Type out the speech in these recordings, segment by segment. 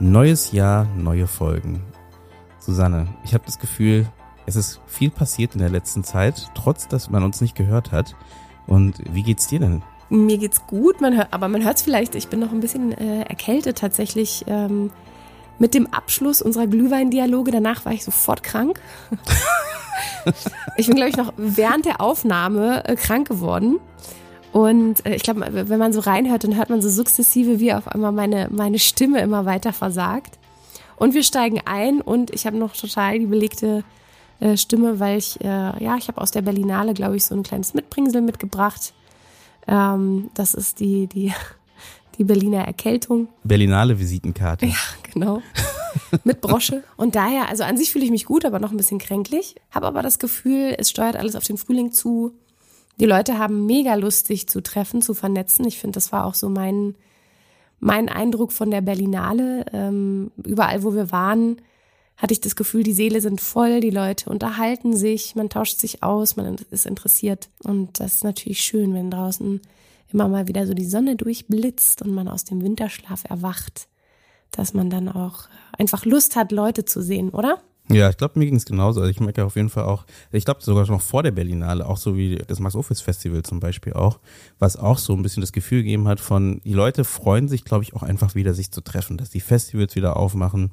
Neues Jahr, neue Folgen. Susanne, ich habe das Gefühl, es ist viel passiert in der letzten Zeit, trotz dass man uns nicht gehört hat. Und wie geht's dir denn? Mir geht's gut, man hört, aber man hört es vielleicht, ich bin noch ein bisschen äh, erkältet tatsächlich. Ähm, mit dem Abschluss unserer Glühweindialoge, danach war ich sofort krank. ich bin, glaube ich, noch während der Aufnahme äh, krank geworden. Und äh, ich glaube, wenn man so reinhört, dann hört man so sukzessive, wie auf einmal meine, meine Stimme immer weiter versagt. Und wir steigen ein und ich habe noch total die belegte äh, Stimme, weil ich, äh, ja, ich habe aus der Berlinale, glaube ich, so ein kleines Mitbringsel mitgebracht. Ähm, das ist die, die, die Berliner Erkältung. Berlinale Visitenkarte. Ja, genau. Mit Brosche. Und daher, also an sich fühle ich mich gut, aber noch ein bisschen kränklich. Habe aber das Gefühl, es steuert alles auf den Frühling zu. Die Leute haben mega Lust, sich zu treffen, zu vernetzen. Ich finde, das war auch so mein, mein Eindruck von der Berlinale. Ähm, überall, wo wir waren, hatte ich das Gefühl, die Seele sind voll, die Leute unterhalten sich, man tauscht sich aus, man ist interessiert. Und das ist natürlich schön, wenn draußen immer mal wieder so die Sonne durchblitzt und man aus dem Winterschlaf erwacht, dass man dann auch einfach Lust hat, Leute zu sehen, oder? Ja, ich glaube, mir ging es genauso. Also ich merke auf jeden Fall auch, ich glaube sogar noch vor der Berlinale, auch so wie das Max Office Festival zum Beispiel auch, was auch so ein bisschen das Gefühl gegeben hat von, die Leute freuen sich, glaube ich, auch einfach wieder, sich zu treffen, dass die Festivals wieder aufmachen,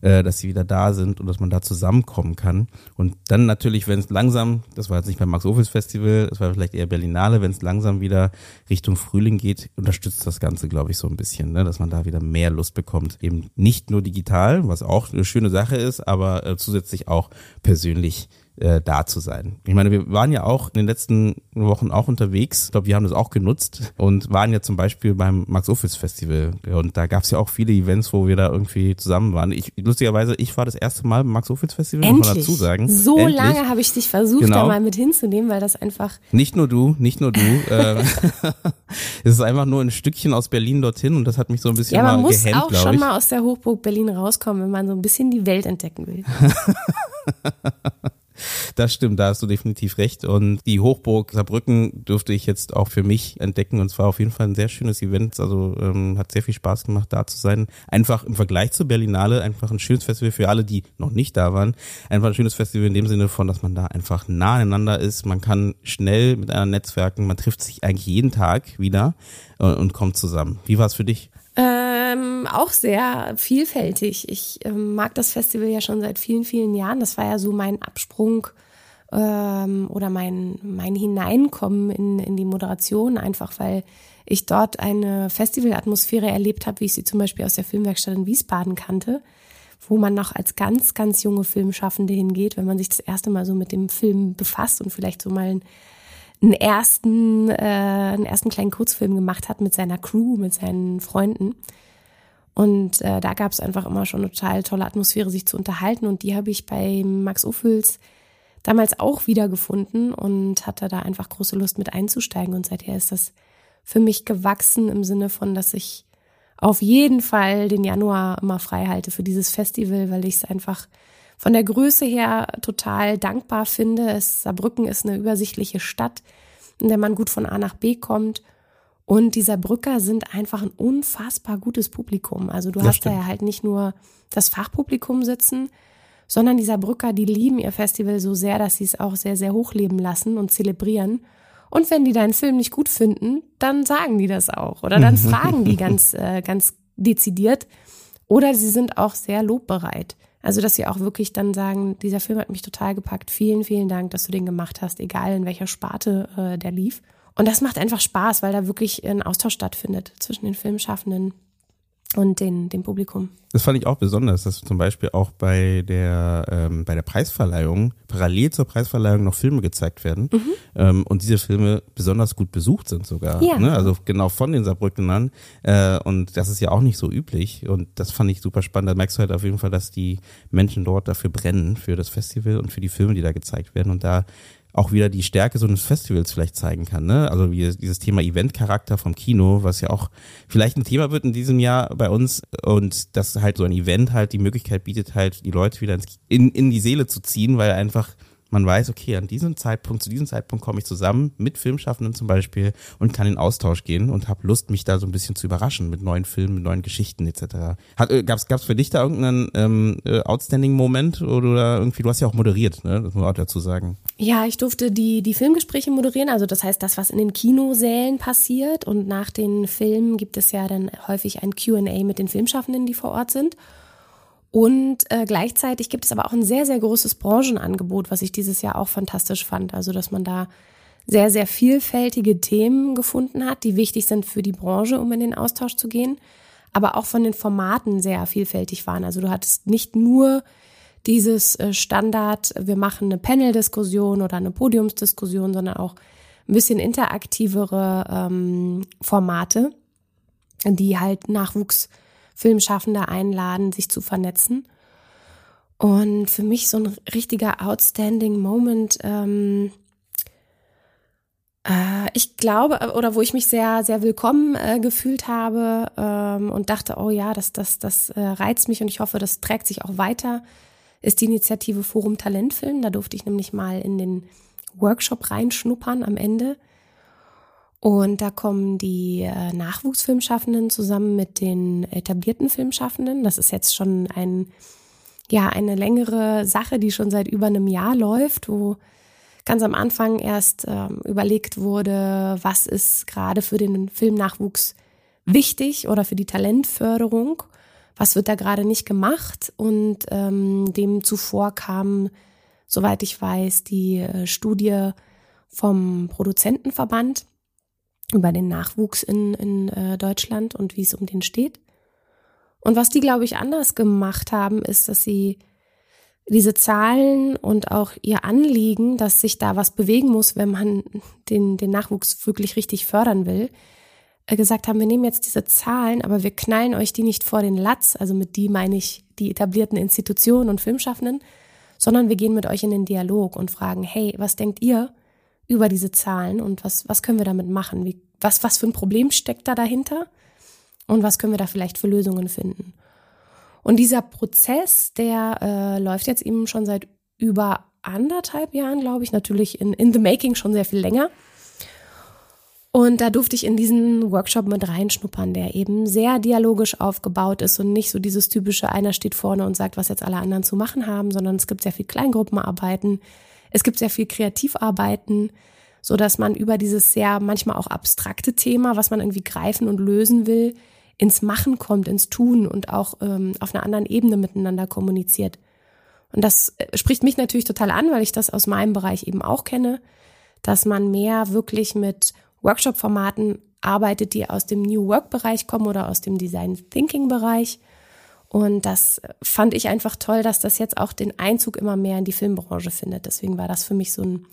äh, dass sie wieder da sind und dass man da zusammenkommen kann. Und dann natürlich, wenn es langsam, das war jetzt nicht beim Max Ophüls Festival, das war vielleicht eher Berlinale, wenn es langsam wieder Richtung Frühling geht, unterstützt das Ganze, glaube ich, so ein bisschen, ne? dass man da wieder mehr Lust bekommt. Eben nicht nur digital, was auch eine schöne Sache ist, aber äh, zusätzlich auch persönlich äh, da zu sein. Ich meine, wir waren ja auch in den letzten Wochen auch unterwegs. Ich glaube, wir haben das auch genutzt und waren ja zum Beispiel beim Max Ophüls Festival. Und da gab es ja auch viele Events, wo wir da irgendwie zusammen waren. Ich, lustigerweise, ich war das erste Mal beim Max Ophüls Festival, Endlich. muss man dazu sagen. So Endlich. lange habe ich dich versucht, genau. da mal mit hinzunehmen, weil das einfach. Nicht nur du, nicht nur du. äh, es ist einfach nur ein Stückchen aus Berlin dorthin und das hat mich so ein bisschen ja, man muss gehemmt, auch schon mal aus der Hochburg Berlin rauskommen, wenn man so ein bisschen die Welt entdecken will. Das stimmt, da hast du definitiv recht. Und die Hochburg Saarbrücken dürfte ich jetzt auch für mich entdecken. Und zwar auf jeden Fall ein sehr schönes Event. Also ähm, hat sehr viel Spaß gemacht, da zu sein. Einfach im Vergleich zur Berlinale, einfach ein schönes Festival für alle, die noch nicht da waren. Einfach ein schönes Festival in dem Sinne von, dass man da einfach nah aneinander ist. Man kann schnell mit einer Netzwerken, man trifft sich eigentlich jeden Tag wieder und, und kommt zusammen. Wie war es für dich? Ähm, auch sehr vielfältig. Ich ähm, mag das Festival ja schon seit vielen, vielen Jahren. Das war ja so mein Absprung ähm, oder mein, mein Hineinkommen in, in die Moderation, einfach weil ich dort eine Festivalatmosphäre erlebt habe, wie ich sie zum Beispiel aus der Filmwerkstatt in Wiesbaden kannte, wo man noch als ganz, ganz junge Filmschaffende hingeht, wenn man sich das erste Mal so mit dem Film befasst und vielleicht so mal ein einen ersten, äh, einen ersten kleinen Kurzfilm gemacht hat mit seiner Crew, mit seinen Freunden. Und äh, da gab es einfach immer schon eine total tolle Atmosphäre, sich zu unterhalten. Und die habe ich bei Max Ophüls damals auch wiedergefunden und hatte da einfach große Lust mit einzusteigen. Und seither ist das für mich gewachsen im Sinne von, dass ich auf jeden Fall den Januar immer frei halte für dieses Festival, weil ich es einfach von der Größe her total dankbar finde. Es, Saarbrücken ist eine übersichtliche Stadt, in der man gut von A nach B kommt. Und die Saarbrücker sind einfach ein unfassbar gutes Publikum. Also du das hast stimmt. da ja halt nicht nur das Fachpublikum sitzen, sondern die Saarbrücker, die lieben ihr Festival so sehr, dass sie es auch sehr, sehr hochleben lassen und zelebrieren. Und wenn die deinen Film nicht gut finden, dann sagen die das auch. Oder dann fragen die ganz, äh, ganz dezidiert. Oder sie sind auch sehr lobbereit. Also, dass sie auch wirklich dann sagen, dieser Film hat mich total gepackt. Vielen, vielen Dank, dass du den gemacht hast, egal in welcher Sparte äh, der lief. Und das macht einfach Spaß, weil da wirklich ein Austausch stattfindet zwischen den Filmschaffenden und den, dem Publikum. Das fand ich auch besonders, dass zum Beispiel auch bei der ähm, bei der Preisverleihung parallel zur Preisverleihung noch Filme gezeigt werden mhm. ähm, und diese Filme besonders gut besucht sind sogar. Ja. Ne? Also genau von den Saarbrückenern äh, und das ist ja auch nicht so üblich und das fand ich super spannend. Da merkst du halt auf jeden Fall, dass die Menschen dort dafür brennen für das Festival und für die Filme, die da gezeigt werden und da auch wieder die Stärke so eines Festivals vielleicht zeigen kann. Ne? Also wie dieses Thema Eventcharakter vom Kino, was ja auch vielleicht ein Thema wird in diesem Jahr bei uns und dass halt so ein Event halt die Möglichkeit bietet, halt die Leute wieder ins, in, in die Seele zu ziehen, weil einfach man weiß, okay, an diesem Zeitpunkt, zu diesem Zeitpunkt komme ich zusammen mit Filmschaffenden zum Beispiel und kann in Austausch gehen und habe Lust, mich da so ein bisschen zu überraschen mit neuen Filmen, mit neuen Geschichten etc. Hat, äh, gab's gab's für dich da irgendeinen ähm, äh, outstanding Moment oder irgendwie? Du hast ja auch moderiert, ne? Das muss man auch dazu sagen. Ja, ich durfte die die Filmgespräche moderieren, also das heißt das, was in den Kinosälen passiert und nach den Filmen gibt es ja dann häufig ein Q&A mit den Filmschaffenden, die vor Ort sind. Und äh, gleichzeitig gibt es aber auch ein sehr, sehr großes Branchenangebot, was ich dieses Jahr auch fantastisch fand. Also, dass man da sehr, sehr vielfältige Themen gefunden hat, die wichtig sind für die Branche, um in den Austausch zu gehen, aber auch von den Formaten sehr vielfältig waren. Also du hattest nicht nur dieses äh, Standard, wir machen eine Panel-Diskussion oder eine Podiumsdiskussion, sondern auch ein bisschen interaktivere ähm, Formate, die halt Nachwuchs Filmschaffende einladen, sich zu vernetzen. Und für mich so ein richtiger outstanding Moment, ähm, äh, ich glaube, oder wo ich mich sehr, sehr willkommen äh, gefühlt habe ähm, und dachte, oh ja, das, das, das äh, reizt mich und ich hoffe, das trägt sich auch weiter, ist die Initiative Forum Talentfilm. Da durfte ich nämlich mal in den Workshop reinschnuppern am Ende. Und da kommen die äh, Nachwuchsfilmschaffenden zusammen mit den etablierten Filmschaffenden. Das ist jetzt schon ein, ja, eine längere Sache, die schon seit über einem Jahr läuft, wo ganz am Anfang erst ähm, überlegt wurde, was ist gerade für den Filmnachwuchs wichtig oder für die Talentförderung, was wird da gerade nicht gemacht. Und ähm, dem zuvor kam, soweit ich weiß, die äh, Studie vom Produzentenverband über den Nachwuchs in, in äh, Deutschland und wie es um den steht. Und was die, glaube ich, anders gemacht haben, ist, dass sie diese Zahlen und auch ihr Anliegen, dass sich da was bewegen muss, wenn man den, den Nachwuchs wirklich richtig fördern will, äh, gesagt haben, wir nehmen jetzt diese Zahlen, aber wir knallen euch die nicht vor den Latz, also mit die meine ich die etablierten Institutionen und Filmschaffenden, sondern wir gehen mit euch in den Dialog und fragen, hey, was denkt ihr? Über diese Zahlen und was, was können wir damit machen? Wie, was, was für ein Problem steckt da dahinter? Und was können wir da vielleicht für Lösungen finden? Und dieser Prozess, der äh, läuft jetzt eben schon seit über anderthalb Jahren, glaube ich, natürlich in, in the making schon sehr viel länger. Und da durfte ich in diesen Workshop mit reinschnuppern, der eben sehr dialogisch aufgebaut ist und nicht so dieses typische, einer steht vorne und sagt, was jetzt alle anderen zu machen haben, sondern es gibt sehr viel Kleingruppenarbeiten, es gibt sehr viel Kreativarbeiten, so dass man über dieses sehr manchmal auch abstrakte Thema, was man irgendwie greifen und lösen will, ins Machen kommt, ins Tun und auch ähm, auf einer anderen Ebene miteinander kommuniziert. Und das äh, spricht mich natürlich total an, weil ich das aus meinem Bereich eben auch kenne, dass man mehr wirklich mit Workshop-Formaten arbeitet, die aus dem New Work-Bereich kommen oder aus dem Design Thinking-Bereich und das fand ich einfach toll, dass das jetzt auch den Einzug immer mehr in die Filmbranche findet. Deswegen war das für mich so ein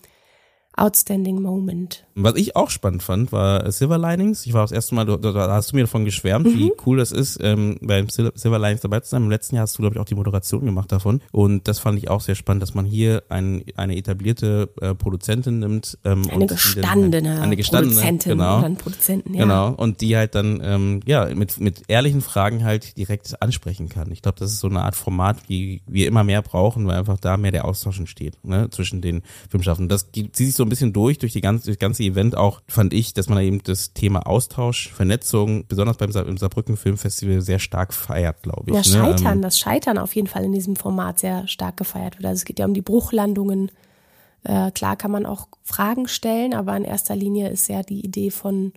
outstanding Moment. Was ich auch spannend fand, war Silver Linings. Ich war das erste Mal, da, hast du mir davon geschwärmt, mhm. wie cool das ist, ähm, beim Silver Linings dabei zu sein. Im letzten Jahr hast du, glaube ich, auch die Moderation gemacht davon. Und das fand ich auch sehr spannend, dass man hier ein, eine etablierte äh, Produzentin nimmt. Ähm, eine, und gestandene dann, eine gestandene Produzentin genau, oder Produzenten, ja. Genau. Und die halt dann ähm, ja mit, mit ehrlichen Fragen halt direkt ansprechen kann. Ich glaube, das ist so eine Art Format, wie wir immer mehr brauchen, weil einfach da mehr der Austausch entsteht ne, zwischen den Filmschaffenden. Das zieht sich so ein bisschen durch, durch die ganze, durch ganze Event auch, fand ich, dass man da eben das Thema Austausch, Vernetzung, besonders beim im Saarbrücken Filmfestival sehr stark feiert, glaube ich. Ja, ne? Scheitern, ähm, das Scheitern auf jeden Fall in diesem Format sehr stark gefeiert wird. Also es geht ja um die Bruchlandungen. Äh, klar kann man auch Fragen stellen, aber in erster Linie ist ja die Idee von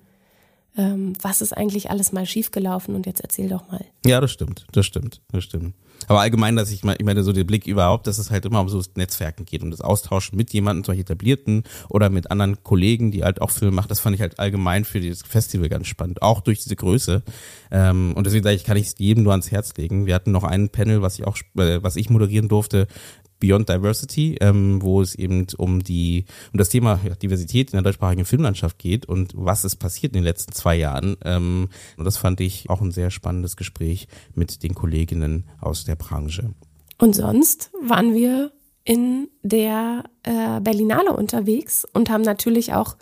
ähm, was ist eigentlich alles mal schiefgelaufen und jetzt erzähl doch mal. Ja, das stimmt, das stimmt, das stimmt. Aber allgemein, dass ich, ich meine, so der Blick überhaupt, dass es halt immer um so Netzwerken geht, um das Austauschen mit jemandem, solche etablierten oder mit anderen Kollegen, die halt auch Filme machen, das fand ich halt allgemein für dieses Festival ganz spannend, auch durch diese Größe. Ähm, und deswegen sage ich, kann ich es jedem nur ans Herz legen. Wir hatten noch ein Panel, was ich auch, äh, was ich moderieren durfte, Beyond Diversity, ähm, wo es eben um die um das Thema ja, Diversität in der deutschsprachigen Filmlandschaft geht und was ist passiert in den letzten zwei Jahren. Ähm, und das fand ich auch ein sehr spannendes Gespräch mit den Kolleginnen aus der Branche. Und sonst waren wir in der äh, Berlinale unterwegs und haben natürlich auch,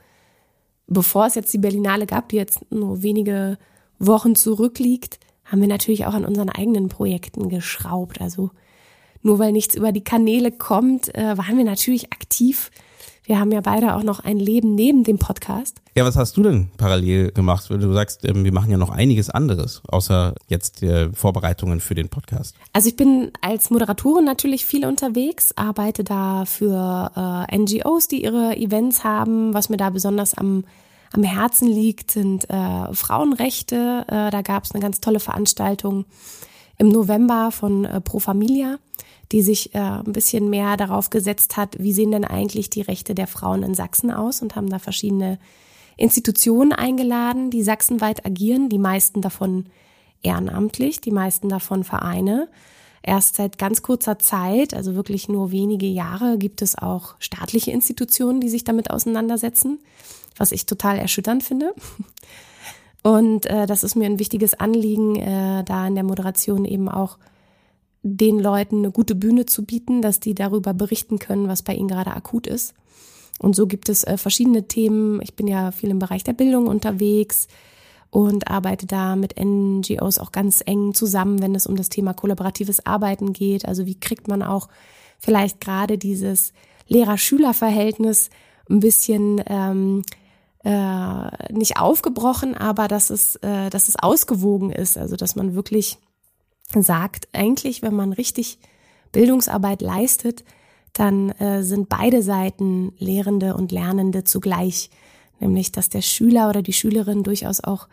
bevor es jetzt die Berlinale gab, die jetzt nur wenige Wochen zurückliegt, haben wir natürlich auch an unseren eigenen Projekten geschraubt. Also nur weil nichts über die Kanäle kommt, äh, waren wir natürlich aktiv. Wir haben ja beide auch noch ein Leben neben dem Podcast. Ja, was hast du denn parallel gemacht? Du sagst, ähm, wir machen ja noch einiges anderes, außer jetzt äh, Vorbereitungen für den Podcast. Also ich bin als Moderatorin natürlich viel unterwegs, arbeite da für äh, NGOs, die ihre Events haben. Was mir da besonders am am Herzen liegt, sind äh, Frauenrechte. Äh, da gab es eine ganz tolle Veranstaltung im November von äh, Pro Familia, die sich äh, ein bisschen mehr darauf gesetzt hat, wie sehen denn eigentlich die Rechte der Frauen in Sachsen aus und haben da verschiedene Institutionen eingeladen, die sachsenweit agieren, die meisten davon ehrenamtlich, die meisten davon Vereine. Erst seit ganz kurzer Zeit, also wirklich nur wenige Jahre, gibt es auch staatliche Institutionen, die sich damit auseinandersetzen was ich total erschütternd finde. Und äh, das ist mir ein wichtiges Anliegen, äh, da in der Moderation eben auch den Leuten eine gute Bühne zu bieten, dass die darüber berichten können, was bei ihnen gerade akut ist. Und so gibt es äh, verschiedene Themen. Ich bin ja viel im Bereich der Bildung unterwegs und arbeite da mit NGOs auch ganz eng zusammen, wenn es um das Thema kollaboratives Arbeiten geht. Also wie kriegt man auch vielleicht gerade dieses Lehrer-Schüler-Verhältnis ein bisschen ähm, äh, nicht aufgebrochen, aber dass es, äh, dass es ausgewogen ist. Also dass man wirklich sagt, eigentlich, wenn man richtig Bildungsarbeit leistet, dann äh, sind beide Seiten Lehrende und Lernende zugleich. Nämlich, dass der Schüler oder die Schülerin durchaus auch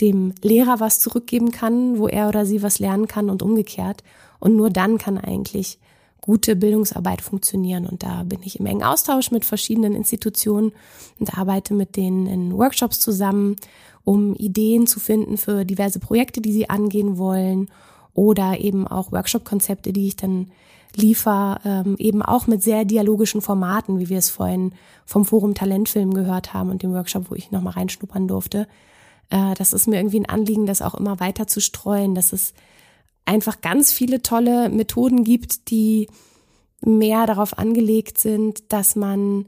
dem Lehrer was zurückgeben kann, wo er oder sie was lernen kann und umgekehrt. Und nur dann kann eigentlich gute Bildungsarbeit funktionieren. Und da bin ich im engen Austausch mit verschiedenen Institutionen und arbeite mit denen in Workshops zusammen, um Ideen zu finden für diverse Projekte, die sie angehen wollen oder eben auch Workshop-Konzepte, die ich dann liefer, ähm, eben auch mit sehr dialogischen Formaten, wie wir es vorhin vom Forum Talentfilm gehört haben und dem Workshop, wo ich nochmal reinschnuppern durfte. Äh, das ist mir irgendwie ein Anliegen, das auch immer weiter zu streuen, dass es einfach ganz viele tolle Methoden gibt, die mehr darauf angelegt sind, dass man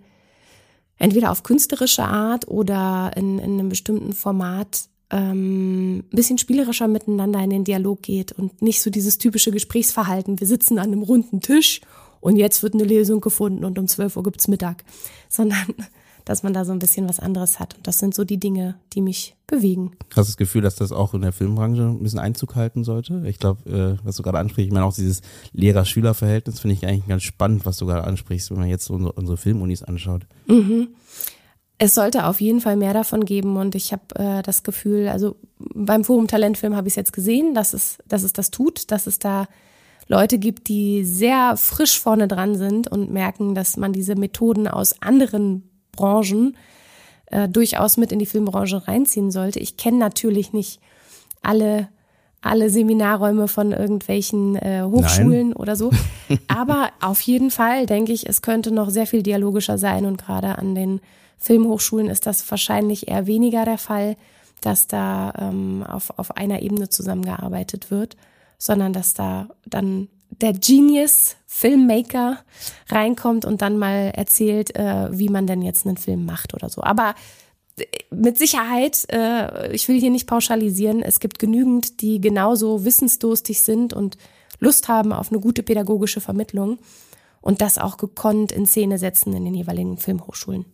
entweder auf künstlerische Art oder in, in einem bestimmten Format ähm, ein bisschen spielerischer miteinander in den Dialog geht und nicht so dieses typische Gesprächsverhalten, wir sitzen an einem runden Tisch und jetzt wird eine Lösung gefunden und um 12 Uhr gibt's Mittag, sondern dass man da so ein bisschen was anderes hat. Und das sind so die Dinge, die mich bewegen. Hast du das Gefühl, dass das auch in der Filmbranche ein bisschen Einzug halten sollte? Ich glaube, äh, was du gerade ansprichst, ich meine auch dieses Lehrer-Schüler-Verhältnis finde ich eigentlich ganz spannend, was du gerade ansprichst, wenn man jetzt unsere, unsere Filmunis anschaut. Mhm. Es sollte auf jeden Fall mehr davon geben und ich habe äh, das Gefühl, also beim Forum Talentfilm habe ich es jetzt gesehen, dass es, dass es das tut, dass es da Leute gibt, die sehr frisch vorne dran sind und merken, dass man diese Methoden aus anderen Branchen äh, durchaus mit in die Filmbranche reinziehen sollte. Ich kenne natürlich nicht alle alle Seminarräume von irgendwelchen äh, Hochschulen Nein. oder so. Aber auf jeden Fall denke ich, es könnte noch sehr viel dialogischer sein und gerade an den Filmhochschulen ist das wahrscheinlich eher weniger der Fall, dass da ähm, auf, auf einer Ebene zusammengearbeitet wird, sondern dass da dann der Genius Filmmaker reinkommt und dann mal erzählt, äh, wie man denn jetzt einen Film macht oder so. Aber äh, mit Sicherheit, äh, ich will hier nicht pauschalisieren, es gibt genügend, die genauso wissensdurstig sind und Lust haben auf eine gute pädagogische Vermittlung und das auch gekonnt in Szene setzen in den jeweiligen Filmhochschulen.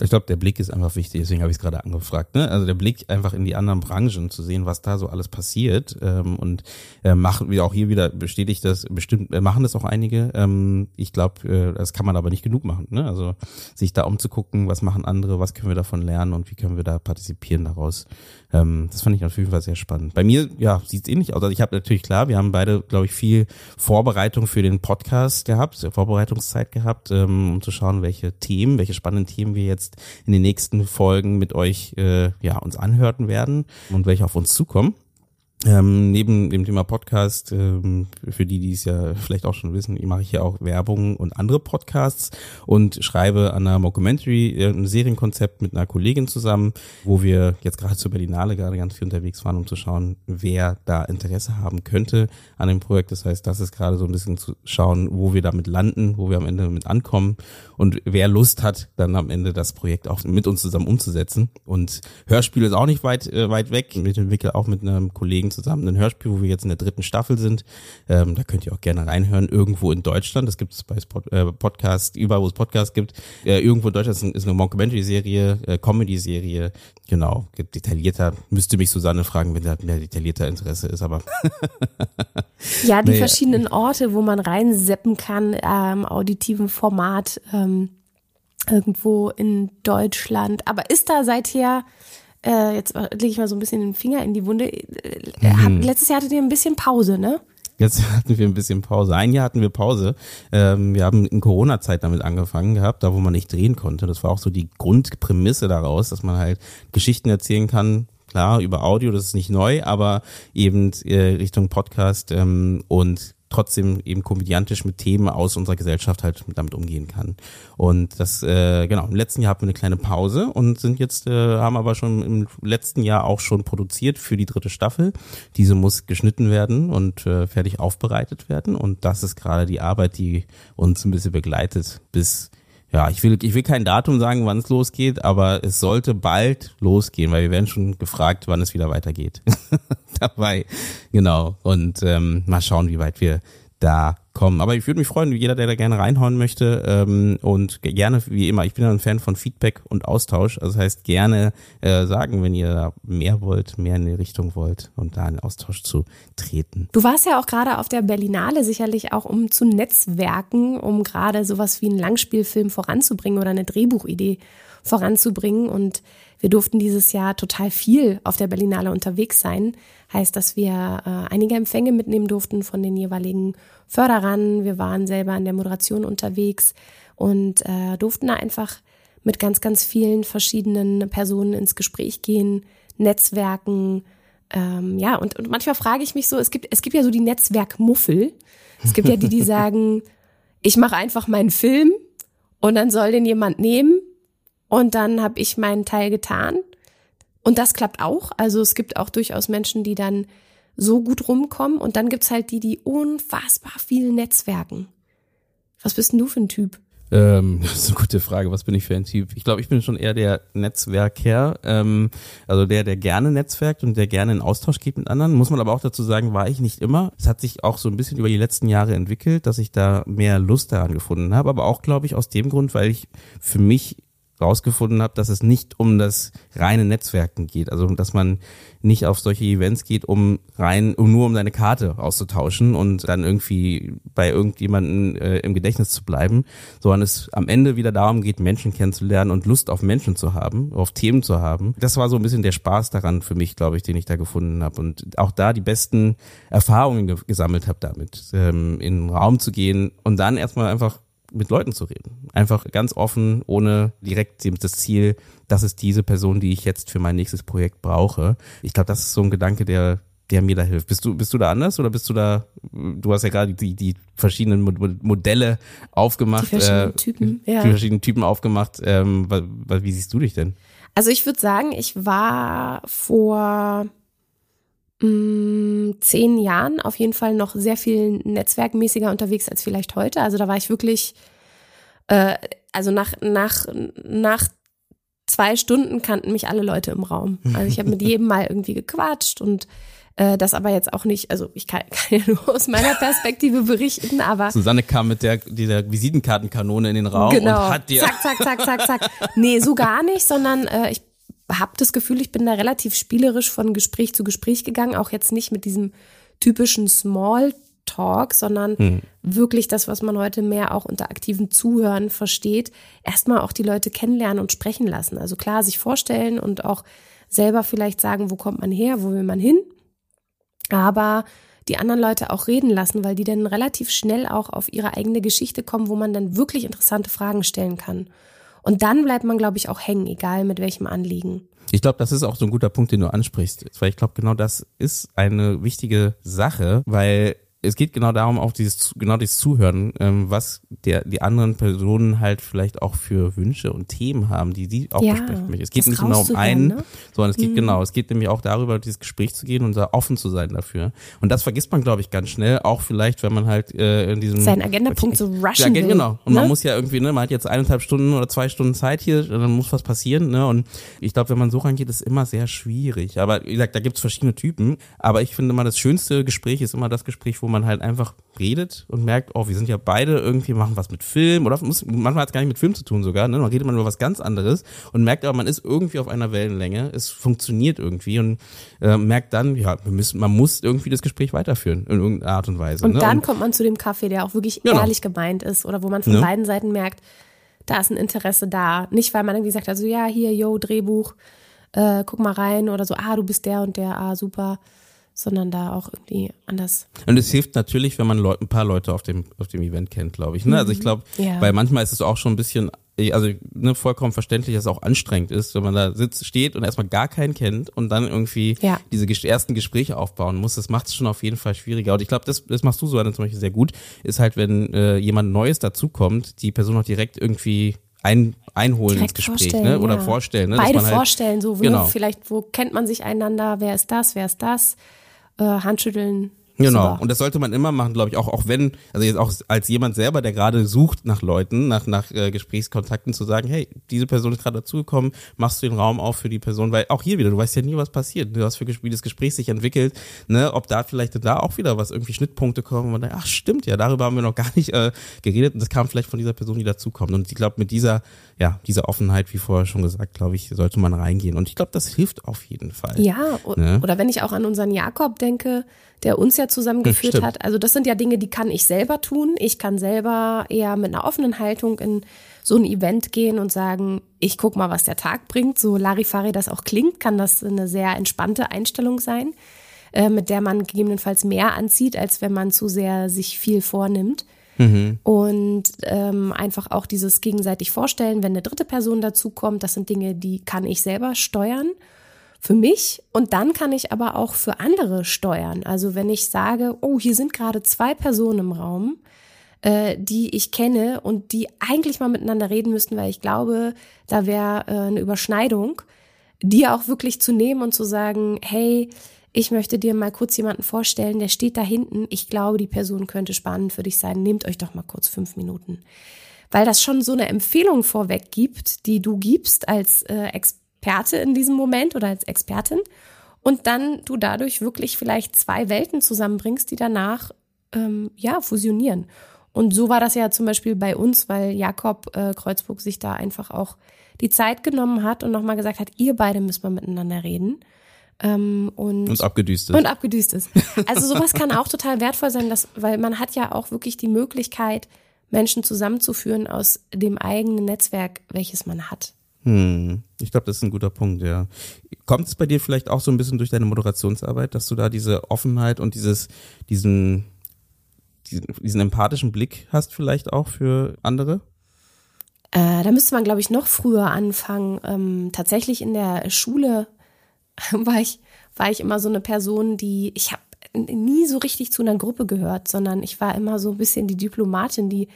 Ich glaube, der Blick ist einfach wichtig, deswegen habe ich es gerade angefragt. Ne? Also der Blick einfach in die anderen Branchen zu sehen, was da so alles passiert ähm, und äh, machen wir auch hier wieder bestätigt das bestimmt äh, machen das auch einige. Ähm, ich glaube, äh, das kann man aber nicht genug machen. Ne? Also sich da umzugucken, was machen andere, was können wir davon lernen und wie können wir da partizipieren daraus. Ähm, das fand ich auf jeden Fall sehr spannend. Bei mir, ja, sieht es ähnlich aus. Also ich habe natürlich klar, wir haben beide, glaube ich, viel Vorbereitung für den Podcast gehabt, Vorbereitungszeit gehabt, ähm, um zu schauen, welche Themen, welche spannenden Themen wir jetzt in den nächsten Folgen mit euch äh, ja uns anhören werden und welche auf uns zukommen. Ähm, neben dem Thema Podcast, ähm, für die, die es ja vielleicht auch schon wissen, mache ich ja auch Werbung und andere Podcasts und schreibe an einer Mockumentary äh, ein Serienkonzept mit einer Kollegin zusammen, wo wir jetzt gerade zur Berlinale gerade ganz viel unterwegs waren, um zu schauen, wer da Interesse haben könnte an dem Projekt. Das heißt, das ist gerade so ein bisschen zu schauen, wo wir damit landen, wo wir am Ende mit ankommen und wer Lust hat, dann am Ende das Projekt auch mit uns zusammen umzusetzen. Und Hörspiel ist auch nicht weit, äh, weit weg. Ich entwickle auch mit einem Kollegen zusammen ein Hörspiel, wo wir jetzt in der dritten Staffel sind. Ähm, da könnt ihr auch gerne reinhören. Irgendwo in Deutschland, das gibt es bei Spot, äh, Podcast, überall wo es Podcasts gibt. Äh, irgendwo in Deutschland ist, ein, ist eine Mockumentary-Serie, äh, Comedy-Serie. Genau, detaillierter. Müsste mich Susanne fragen, wenn da mehr detaillierter Interesse ist, aber. ja, die nee. verschiedenen Orte, wo man reinseppen kann, ähm, auditiven Format. Ähm irgendwo in Deutschland. Aber ist da seither, äh, jetzt lege ich mal so ein bisschen den Finger in die Wunde, äh, mhm. letztes Jahr hattet ihr ein bisschen Pause, ne? Jetzt hatten wir ein bisschen Pause. Ein Jahr hatten wir Pause. Ähm, wir haben in Corona-Zeit damit angefangen gehabt, da wo man nicht drehen konnte. Das war auch so die Grundprämisse daraus, dass man halt Geschichten erzählen kann, klar, über Audio, das ist nicht neu, aber eben äh, Richtung Podcast ähm, und trotzdem eben komödiantisch mit Themen aus unserer Gesellschaft halt damit umgehen kann. Und das, äh, genau, im letzten Jahr hatten wir eine kleine Pause und sind jetzt, äh, haben aber schon im letzten Jahr auch schon produziert für die dritte Staffel. Diese muss geschnitten werden und äh, fertig aufbereitet werden. Und das ist gerade die Arbeit, die uns ein bisschen begleitet bis ja, ich will, ich will kein Datum sagen, wann es losgeht, aber es sollte bald losgehen, weil wir werden schon gefragt, wann es wieder weitergeht. Dabei, genau. Und ähm, mal schauen, wie weit wir da kommen. Aber ich würde mich freuen, jeder, der da gerne reinhauen möchte ähm, und gerne, wie immer, ich bin ein Fan von Feedback und Austausch. Also das heißt, gerne äh, sagen, wenn ihr mehr wollt, mehr in die Richtung wollt und da in Austausch zu treten. Du warst ja auch gerade auf der Berlinale sicherlich auch, um zu netzwerken, um gerade sowas wie einen Langspielfilm voranzubringen oder eine Drehbuchidee voranzubringen. Und wir durften dieses Jahr total viel auf der Berlinale unterwegs sein. Heißt, dass wir äh, einige Empfänge mitnehmen durften von den jeweiligen Förderern. Wir waren selber in der Moderation unterwegs und äh, durften da einfach mit ganz, ganz vielen verschiedenen Personen ins Gespräch gehen, Netzwerken. Ähm, ja, und, und manchmal frage ich mich so, es gibt, es gibt ja so die Netzwerkmuffel. Es gibt ja die, die sagen, ich mache einfach meinen Film und dann soll den jemand nehmen und dann habe ich meinen Teil getan. Und das klappt auch. Also es gibt auch durchaus Menschen, die dann so gut rumkommen. Und dann gibt's halt die, die unfassbar viel netzwerken. Was bist denn du für ein Typ? Ähm, das ist eine gute Frage. Was bin ich für ein Typ? Ich glaube, ich bin schon eher der Netzwerker, ähm, also der, der gerne netzwerkt und der gerne in Austausch geht mit anderen. Muss man aber auch dazu sagen, war ich nicht immer. Es hat sich auch so ein bisschen über die letzten Jahre entwickelt, dass ich da mehr Lust daran gefunden habe. Aber auch, glaube ich, aus dem Grund, weil ich für mich rausgefunden habe, dass es nicht um das reine Netzwerken geht. Also dass man nicht auf solche Events geht, um rein, um nur um seine Karte auszutauschen und dann irgendwie bei irgendjemanden äh, im Gedächtnis zu bleiben, sondern es am Ende wieder darum geht, Menschen kennenzulernen und Lust auf Menschen zu haben, auf Themen zu haben. Das war so ein bisschen der Spaß daran für mich, glaube ich, den ich da gefunden habe und auch da die besten Erfahrungen ge gesammelt habe damit, ähm, in den Raum zu gehen und dann erstmal einfach mit Leuten zu reden. Einfach ganz offen, ohne direkt das Ziel, das ist diese Person, die ich jetzt für mein nächstes Projekt brauche. Ich glaube, das ist so ein Gedanke, der der mir da hilft. Bist du, bist du da anders oder bist du da, du hast ja gerade die, die verschiedenen Modelle aufgemacht. Die verschiedenen äh, Typen, ja. Die verschiedenen Typen aufgemacht. Ähm, wie siehst du dich denn? Also ich würde sagen, ich war vor mh, mm, zehn Jahren auf jeden Fall noch sehr viel netzwerkmäßiger unterwegs als vielleicht heute. Also da war ich wirklich, äh, also nach, nach, nach zwei Stunden kannten mich alle Leute im Raum. Also ich habe mit jedem mal irgendwie gequatscht und äh, das aber jetzt auch nicht, also ich kann, kann ja nur aus meiner Perspektive berichten, aber. Susanne kam mit der, dieser Visitenkartenkanone in den Raum genau. und hat dir. Zack, zack, zack, zack, zack. Nee, so gar nicht, sondern äh, ich habe das Gefühl, ich bin da relativ spielerisch von Gespräch zu Gespräch gegangen, auch jetzt nicht mit diesem typischen Small Talk, sondern hm. wirklich das, was man heute mehr auch unter aktivem Zuhören versteht, erstmal auch die Leute kennenlernen und sprechen lassen. Also klar, sich vorstellen und auch selber vielleicht sagen, wo kommt man her, wo will man hin, aber die anderen Leute auch reden lassen, weil die dann relativ schnell auch auf ihre eigene Geschichte kommen, wo man dann wirklich interessante Fragen stellen kann. Und dann bleibt man, glaube ich, auch hängen, egal mit welchem Anliegen. Ich glaube, das ist auch so ein guter Punkt, den du ansprichst, weil ich glaube, genau das ist eine wichtige Sache, weil es geht genau darum, auch dieses, genau dieses Zuhören, ähm, was der, die anderen Personen halt vielleicht auch für Wünsche und Themen haben, die sie auch Ja, besprechen möchten. Es geht nicht nur um einen, ne? sondern es geht Mhm. genau, es geht nämlich auch darüber, dieses Gespräch zu gehen und da offen zu sein dafür. Und das vergisst man, glaube ich, ganz schnell, auch vielleicht, wenn man halt äh, in diesem Seinen Agendapunkt so ja, rushen will. genau. Und man ne? muss ja irgendwie, ne, man hat jetzt eineinhalb Stunden oder zwei Stunden Zeit hier, und dann muss was passieren, ne? Und ich glaube, wenn man so rangeht, ist immer sehr schwierig. Aber wie gesagt, da gibt's verschiedene Typen. Aber ich finde immer, das schönste Gespräch ist immer das Gespräch, wo man halt einfach redet und merkt, oh, wir sind ja beide irgendwie, machen was mit Film oder muss, manchmal hat es gar nicht mit Film zu tun sogar, ne? Dann redet man über was ganz anderes und merkt aber, man ist irgendwie auf einer Wellenlänge, es funktioniert irgendwie und äh, merkt dann, ja, müssen, man muss irgendwie das Gespräch weiterführen in irgendeiner Art und Weise. Und ne? dann kommt man zu dem Kaffee, der auch wirklich Genau. ehrlich gemeint ist oder wo man von Ne? beiden Seiten merkt, da ist ein Interesse da. Nicht, weil man irgendwie sagt, also ja, hier, yo, Drehbuch, äh, guck mal rein oder so, ah, du bist der und der, ah, super, sondern da auch irgendwie anders. Und es hilft natürlich, wenn man Leut, ein paar Leute auf dem, auf dem Event kennt, glaube ich. Ne? Also ich glaube, Ja. weil manchmal ist es auch schon ein bisschen, also ne, vollkommen verständlich, dass es auch anstrengend ist, wenn man da sitzt, steht und erstmal gar keinen kennt und dann irgendwie Ja. diese ersten Gespräche aufbauen muss. Das macht es schon auf jeden Fall schwieriger. Und ich glaube, das, das machst du so zum Beispiel sehr gut, ist halt, wenn äh, jemand Neues dazukommt, die Person auch direkt irgendwie ein, einholen Direkt ins Gespräch ne? oder ja. vorstellen. Ne? Beide halt, vorstellen, so, Genau. vielleicht, wo kennt man sich einander, wer ist das, wer ist das, äh, Handschütteln. Genau. Und das sollte man immer machen, glaube ich, auch, auch wenn, also jetzt auch als jemand selber, der gerade sucht nach Leuten, nach, nach äh, Gesprächskontakten, zu sagen, hey, diese Person ist gerade dazugekommen, machst du den Raum auf für die Person, weil auch hier wieder, du weißt ja nie, was passiert, du hast für wie das Gespräch sich entwickelt, ne, ob da vielleicht da auch wieder was, irgendwie Schnittpunkte kommen und man denkt, ach stimmt, ja, darüber haben wir noch gar nicht äh, geredet und das kam vielleicht von dieser Person, die dazukommt. Und ich glaube, mit dieser, ja, dieser Offenheit, wie vorher schon gesagt, glaube ich, sollte man reingehen. Und ich glaube, das hilft auf jeden Fall. Ja, Ne? oder wenn ich auch an unseren Jakob denke, der uns ja zusammengeführt Stimmt. hat. Also das sind ja Dinge, die kann ich selber tun. Ich kann selber eher mit einer offenen Haltung in so ein Event gehen und sagen, ich guck mal, was der Tag bringt. So Larifari das auch klingt, kann das eine sehr entspannte Einstellung sein, äh, mit der man gegebenenfalls mehr anzieht, als wenn man zu sehr sich viel vornimmt. Und ähm, einfach auch dieses gegenseitig vorstellen, wenn eine dritte Person dazukommt, das sind Dinge, die kann ich selber steuern für mich und dann kann ich aber auch für andere steuern. Also wenn ich sage, oh, hier sind gerade zwei Personen im Raum, äh, die ich kenne und die eigentlich mal miteinander reden müssten, weil ich glaube, da wäre äh, eine Überschneidung, die auch wirklich zu nehmen und zu sagen, hey, ich möchte dir mal kurz jemanden vorstellen, der steht da hinten. Ich glaube, die Person könnte spannend für dich sein. Nehmt euch doch mal kurz fünf Minuten. Weil das schon so eine Empfehlung vorweg gibt, die du gibst als äh, Experte in diesem Moment oder als Expertin. Und dann du dadurch wirklich vielleicht zwei Welten zusammenbringst, die danach ähm, ja fusionieren. Und so war das ja zum Beispiel bei uns, weil Jakob äh, Kreuzburg sich da einfach auch die Zeit genommen hat und nochmal gesagt hat, ihr beide müsst mal miteinander reden. Ähm, und, Und abgedüst ist. und abgedüst ist. Also sowas kann auch total wertvoll sein, dass, weil man hat ja auch wirklich die Möglichkeit, Menschen zusammenzuführen aus dem eigenen Netzwerk, welches man hat. Hm, ich glaube, das ist ein guter Punkt, ja. Kommt es bei dir vielleicht auch so ein bisschen durch deine Moderationsarbeit, dass du da diese Offenheit und dieses, diesen, diesen, diesen empathischen Blick hast vielleicht auch für andere? Äh, da müsste man, glaube ich, noch früher anfangen. Ähm, tatsächlich in der Schule war ich, war ich immer so eine Person, die, ich habe nie so richtig zu einer Gruppe gehört, sondern ich war immer so ein bisschen die Diplomatin, die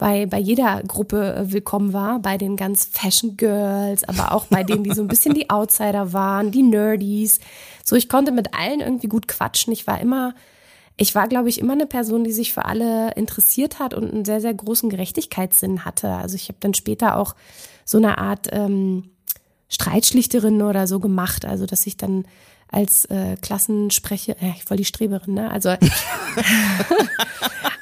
bei, bei jeder Gruppe äh, willkommen war, bei den ganz Fashion Girls, aber auch bei denen, die so ein bisschen die Outsider waren, die Nerdies. So, ich konnte mit allen irgendwie gut quatschen. Ich war immer, ich war, glaube ich, immer eine Person, die sich für alle interessiert hat und einen sehr, sehr großen Gerechtigkeitssinn hatte. Also ich habe dann später auch so eine Art ähm, Streitschlichterin oder so gemacht, also dass ich dann als äh, Klassensprecher, äh, ich voll die Streberin, ne? Also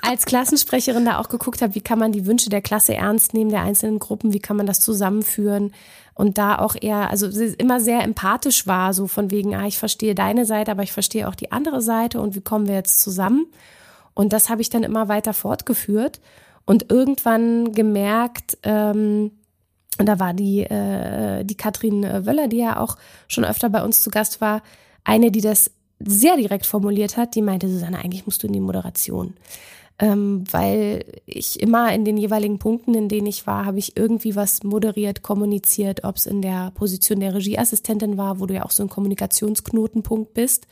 als Klassensprecherin da auch geguckt habe, wie kann man die Wünsche der Klasse ernst nehmen, der einzelnen Gruppen, wie kann man das zusammenführen und da auch eher, also immer sehr empathisch war, so von wegen, ah, ich verstehe deine Seite, aber ich verstehe auch die andere Seite und wie kommen wir jetzt zusammen? Und das habe ich dann immer weiter fortgeführt und irgendwann gemerkt, ähm, und da war die, äh, die Katrin Wöller, die ja auch schon öfter bei uns zu Gast war, eine, die das sehr direkt formuliert hat, die meinte, Susanne, eigentlich musst du in die Moderation. Ähm, weil ich immer in den jeweiligen Punkten, in denen ich war, habe ich irgendwie was moderiert, kommuniziert, ob es in der Position der Regieassistentin war, wo du ja auch so ein Kommunikationsknotenpunkt bist.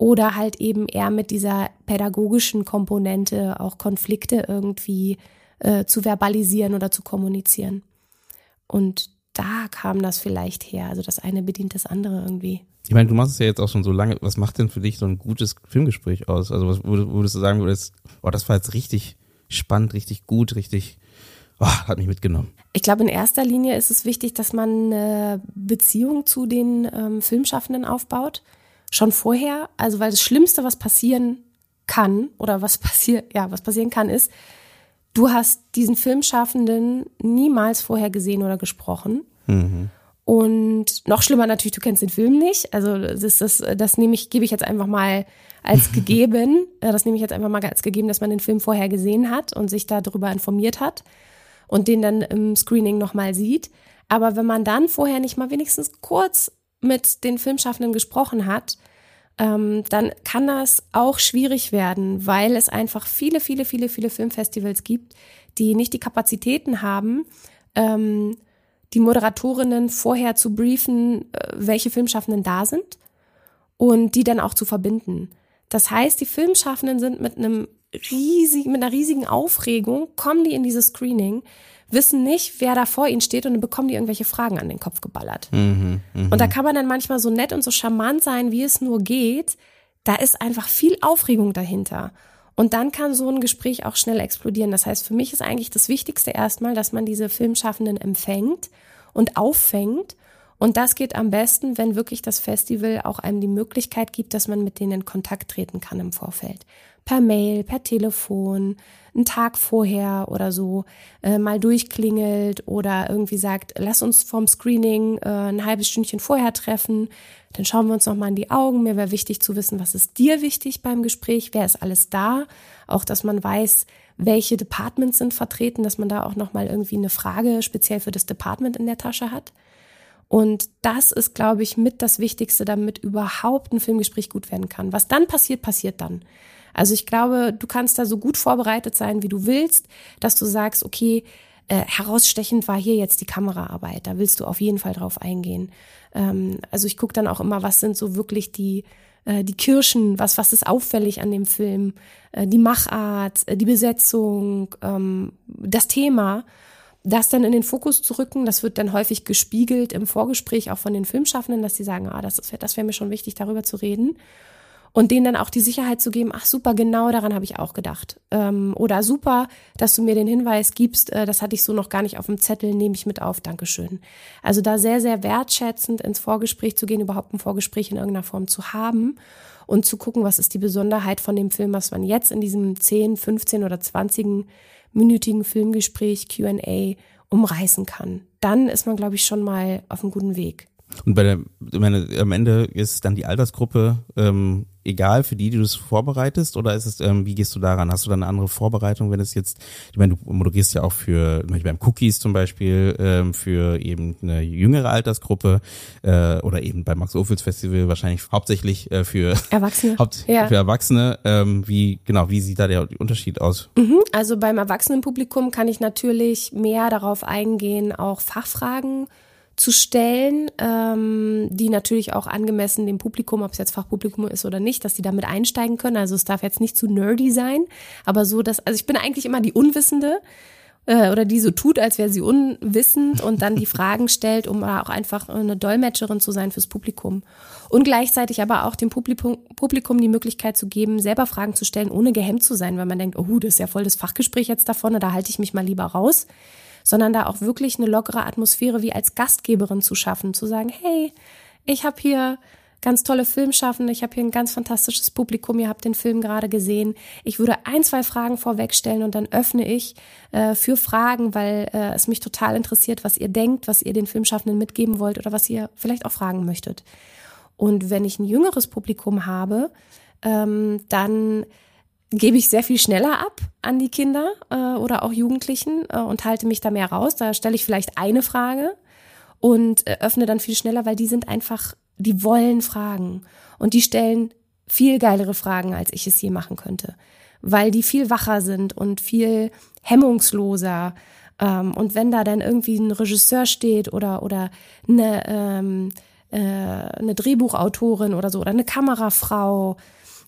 oder halt eben eher mit dieser pädagogischen Komponente auch Konflikte irgendwie äh, zu verbalisieren oder zu kommunizieren. Und da kam das vielleicht her. Also das eine bedient das andere irgendwie. Ich meine, du machst es ja jetzt auch schon so lange. Was macht denn für dich so ein gutes Filmgespräch aus? Also was würdest du sagen würdest, oh, das war jetzt richtig spannend, richtig gut, richtig, oh, hat mich mitgenommen. Ich glaube, in erster Linie ist es wichtig, dass man eine Beziehung zu den ähm, Filmschaffenden aufbaut. Schon vorher. Also, weil das Schlimmste, was passieren kann oder was passiert, ja, was passieren kann, ist, du hast diesen Filmschaffenden niemals vorher gesehen oder gesprochen. Mhm. Und noch schlimmer natürlich, du kennst den Film nicht. Also das, das, das nehme ich, gebe ich jetzt einfach mal als gegeben. Das nehme ich jetzt einfach mal als gegeben, dass man den Film vorher gesehen hat und sich darüber informiert hat und den dann im Screening nochmal sieht. Aber wenn man dann vorher nicht mal wenigstens kurz mit den Filmschaffenden gesprochen hat, ähm, dann kann das auch schwierig werden, weil es einfach viele, viele, viele, viele Filmfestivals gibt, die nicht die Kapazitäten haben, ähm, die Moderatorinnen vorher zu briefen, äh, welche Filmschaffenden da sind und die dann auch zu verbinden. Das heißt, die Filmschaffenden sind mit einem riesigen, mit einer riesigen Aufregung, kommen die in dieses Screening, wissen nicht, wer da vor ihnen steht und dann bekommen die irgendwelche Fragen an den Kopf geballert. Mhm, mh. Und da kann man dann manchmal so nett und so charmant sein, wie es nur geht. Da ist einfach viel Aufregung dahinter. Und dann kann so ein Gespräch auch schnell explodieren. Das heißt, für mich ist eigentlich das Wichtigste erstmal, dass man diese Filmschaffenden empfängt und auffängt. Und das geht am besten, wenn wirklich das Festival auch einem die Möglichkeit gibt, dass man mit denen in Kontakt treten kann im Vorfeld per Mail, per Telefon, einen Tag vorher oder so äh, mal durchklingelt oder irgendwie sagt, lass uns vom Screening äh, ein halbes Stündchen vorher treffen. Dann schauen wir uns nochmal in die Augen. Mir wäre wichtig zu wissen, was ist dir wichtig beim Gespräch? Wer ist alles da? Auch, dass man weiß, welche Departments sind vertreten, dass man da auch nochmal irgendwie eine Frage speziell für das Department in der Tasche hat. Und das ist, glaube ich, mit das Wichtigste, damit überhaupt ein Filmgespräch gut werden kann. Was dann passiert, passiert dann. Also ich glaube, du kannst da so gut vorbereitet sein, wie du willst, dass du sagst, okay, äh, herausstechend war hier jetzt die Kameraarbeit. Da willst du auf jeden Fall drauf eingehen. Ähm, also ich gucke dann auch immer, was sind so wirklich die äh, die Kirschen, was was ist auffällig an dem Film, äh, die Machart, äh, die Besetzung, ähm, das Thema das dann in den Fokus zu rücken, das wird dann häufig gespiegelt im Vorgespräch auch von den Filmschaffenden, dass sie sagen, ah, das, das wäre mir schon wichtig, darüber zu reden und denen dann auch die Sicherheit zu geben, ach super, genau daran habe ich auch gedacht. Ähm, oder super, dass du mir den Hinweis gibst, äh, das hatte ich so noch gar nicht auf dem Zettel, nehme ich mit auf, Dankeschön. Also da sehr, sehr wertschätzend ins Vorgespräch zu gehen, überhaupt ein Vorgespräch in irgendeiner Form zu haben und zu gucken, was ist die Besonderheit von dem Film, was man jetzt in diesem 10, 15 oder 20-minütigen Filmgespräch, QA, umreißen kann. Dann ist man, glaube ich, schon mal auf einem guten Weg. Und bei der, meine, am Ende ist dann die Altersgruppe ähm, egal für die, die du es vorbereitest, oder ist es, ähm, wie gehst du daran? Hast du da eine andere Vorbereitung, wenn es jetzt, ich meine, du moderierst ja auch für, beim Cookies zum Beispiel, ähm, für eben eine jüngere Altersgruppe äh, oder eben beim Max Ophüls Festival wahrscheinlich hauptsächlich äh, für Erwachsene. Haupt, ja. Für Erwachsene. Ähm, wie, genau, wie sieht da der Unterschied aus? Mhm, also beim Erwachsenenpublikum kann ich natürlich mehr darauf eingehen, auch Fachfragen zu stellen, ähm, die natürlich auch angemessen dem Publikum, ob es jetzt Fachpublikum ist oder nicht, dass die damit einsteigen können. Also es darf jetzt nicht zu nerdy sein, aber so, dass, also ich bin eigentlich immer die Unwissende äh, oder die so tut, als wäre sie unwissend und dann die Fragen stellt, um auch einfach eine Dolmetscherin zu sein fürs Publikum. Und gleichzeitig aber auch dem Publikum, Publikum die Möglichkeit zu geben, selber Fragen zu stellen, ohne gehemmt zu sein, weil man denkt, oh, das ist ja voll das Fachgespräch jetzt da vorne, da halte ich mich mal lieber raus sondern da auch wirklich eine lockere Atmosphäre wie als Gastgeberin zu schaffen, zu sagen, hey, ich habe hier ganz tolle Filmschaffende, ich habe hier ein ganz fantastisches Publikum, ihr habt den Film gerade gesehen. Ich würde ein, zwei Fragen vorwegstellen und dann öffne ich äh, für Fragen, weil äh, es mich total interessiert, was ihr denkt, was ihr den Filmschaffenden mitgeben wollt oder was ihr vielleicht auch fragen möchtet. Und wenn ich ein jüngeres Publikum habe, ähm, dann gebe ich sehr viel schneller ab an die Kinder äh, oder auch Jugendlichen äh, und halte mich da mehr raus. Da stelle ich vielleicht eine Frage und äh, öffne dann viel schneller, weil die sind einfach, die wollen Fragen und die stellen viel geilere Fragen, als ich es je machen könnte, weil die viel wacher sind und viel hemmungsloser. Ähm, und wenn da dann irgendwie ein Regisseur steht oder oder eine ähm, äh, eine Drehbuchautorin oder so oder eine Kamerafrau,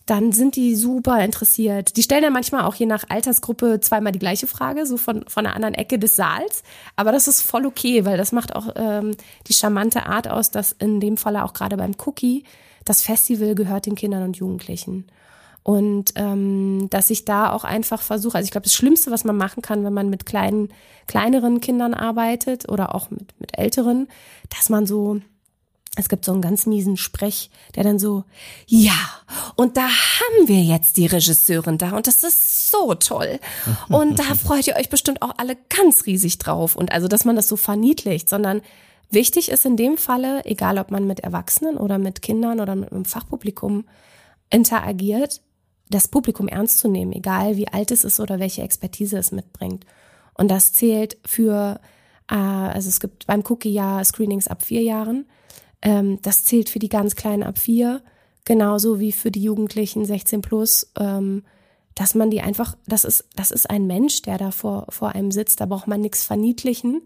dann sind die super interessiert. Die stellen dann manchmal auch je nach Altersgruppe zweimal die gleiche Frage, so von, von einer anderen Ecke des Saals. Aber das ist voll okay, weil das macht auch ähm, die charmante Art aus, dass in dem Falle auch gerade beim Cookie das Festival gehört den Kindern und Jugendlichen. Und ähm, dass ich da auch einfach versuche, also ich glaube, das Schlimmste, was man machen kann, wenn man mit kleinen, kleineren Kindern arbeitet oder auch mit, mit älteren, dass man so es gibt so einen ganz miesen Sprech, der dann so, ja, und da haben wir jetzt die Regisseurin da und das ist so toll. Und da freut ihr euch bestimmt auch alle ganz riesig drauf. Und also, dass man das so verniedlicht, sondern wichtig ist in dem Falle, egal ob man mit Erwachsenen oder mit Kindern oder mit einem Fachpublikum interagiert, das Publikum ernst zu nehmen, egal wie alt es ist oder welche Expertise es mitbringt. Und das zählt für, äh, also es gibt beim Cookie ja Screenings ab vier Jahren. Ähm, das zählt für die ganz Kleinen ab vier, genauso wie für die Jugendlichen 16 plus. Ähm, dass man die einfach, das ist, das ist ein Mensch, der da vor, vor einem sitzt, da braucht man nichts verniedlichen,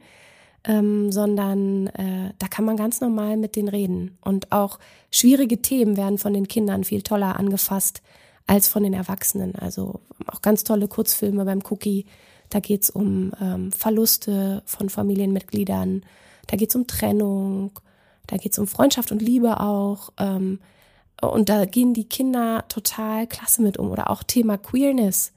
ähm, sondern äh, da kann man ganz normal mit denen reden. Und auch schwierige Themen werden von den Kindern viel toller angefasst als von den Erwachsenen. Also auch ganz tolle Kurzfilme beim Cookie. Da geht's um ähm, Verluste von Familienmitgliedern, da geht's um Trennung, da geht's um Freundschaft und Liebe auch. Ähm, und da gehen die Kinder total klasse mit um. Oder auch Thema Queerness.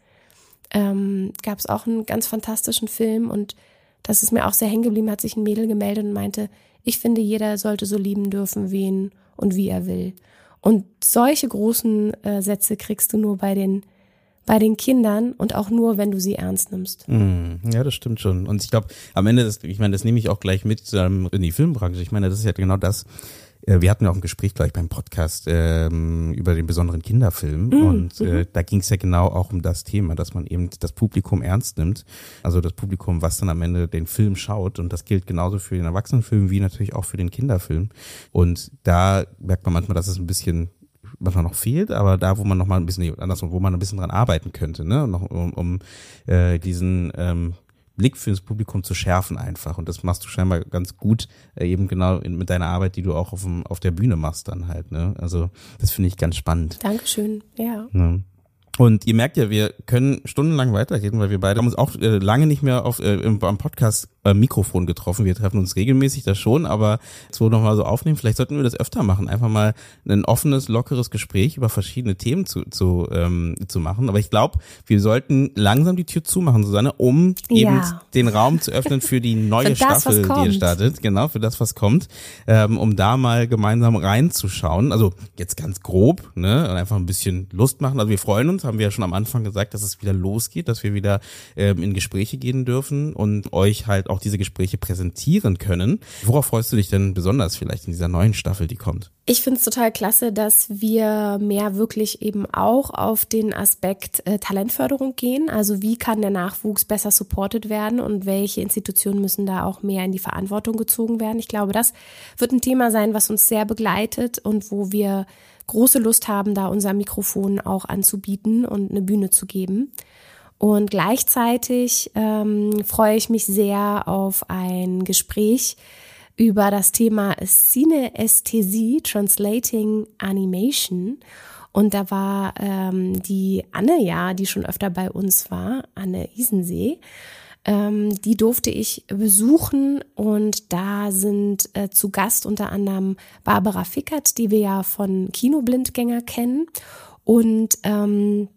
Ähm, Gab es auch einen ganz fantastischen Film und das ist mir auch sehr hängen geblieben, hat sich ein Mädel gemeldet und meinte, ich finde, jeder sollte so lieben dürfen, wen und wie er will. Und solche großen äh, Sätze kriegst du nur bei den bei den Kindern und auch nur, wenn du sie ernst nimmst. Mm, ja, das stimmt schon. Und ich glaube, am Ende, das, ich meine, das nehme ich auch gleich mit ähm, in die Filmbranche. Ich meine, das ist ja genau das. Äh, wir hatten ja auch ein Gespräch gleich beim Podcast ähm, über den besonderen Kinderfilm mm, und äh, mhm. da ging es ja genau auch um das Thema, dass man eben das Publikum ernst nimmt, also das Publikum, was dann am Ende den Film schaut und das gilt genauso für den Erwachsenenfilm wie natürlich auch für den Kinderfilm und da merkt man manchmal, dass es ein bisschen manchmal noch fehlt, aber da, wo man noch mal ein bisschen anders, wo man ein bisschen dran arbeiten könnte, ne, noch um, um äh, diesen ähm, Blick fürs Publikum zu schärfen einfach. Und das machst du scheinbar ganz gut, äh, eben genau in, mit deiner Arbeit, die du auch auf, dem, auf der Bühne machst dann halt. Ne? Also das finde ich ganz spannend. Dankeschön, ja. Ne? Und ihr merkt ja, wir können stundenlang weiterreden, weil wir beide haben uns auch äh, lange nicht mehr auf äh, im, am Podcast äh, Mikrofon getroffen. Wir treffen uns regelmäßig, das schon, aber so nochmal so aufnehmen. Vielleicht sollten wir das öfter machen, einfach mal ein offenes, lockeres Gespräch über verschiedene Themen zu zu, ähm, zu machen. Aber ich glaube, wir sollten langsam die Tür zumachen, Susanne, um eben ja. den Raum zu öffnen für die neue das, Staffel, die ihr startet. Genau, für das, was kommt, ähm, um da mal gemeinsam reinzuschauen. Also jetzt ganz grob, ne, und einfach ein bisschen Lust machen. Also wir freuen uns haben wir ja schon am Anfang gesagt, dass es wieder losgeht, dass wir wieder ähm, in Gespräche gehen dürfen und euch halt auch diese Gespräche präsentieren können. Worauf freust du dich denn besonders vielleicht in dieser neuen Staffel, die kommt? Ich finde es total klasse, dass wir mehr wirklich eben auch auf den Aspekt äh, Talentförderung gehen. Also wie kann der Nachwuchs besser supported werden und welche Institutionen müssen da auch mehr in die Verantwortung gezogen werden. Ich glaube, das wird ein Thema sein, was uns sehr begleitet und wo wir große Lust haben, da unser Mikrofon auch anzubieten und eine Bühne zu geben. Und gleichzeitig ähm, freue ich mich sehr auf ein Gespräch über das Thema Cineästhesie, Translating Animation. Und da war ähm, die Anne ja, die schon öfter bei uns war, Anne Isensee. Ähm, die durfte ich besuchen und da sind äh, zu Gast unter anderem Barbara Fickert, die wir ja von Kinoblindgänger kennen und ähm,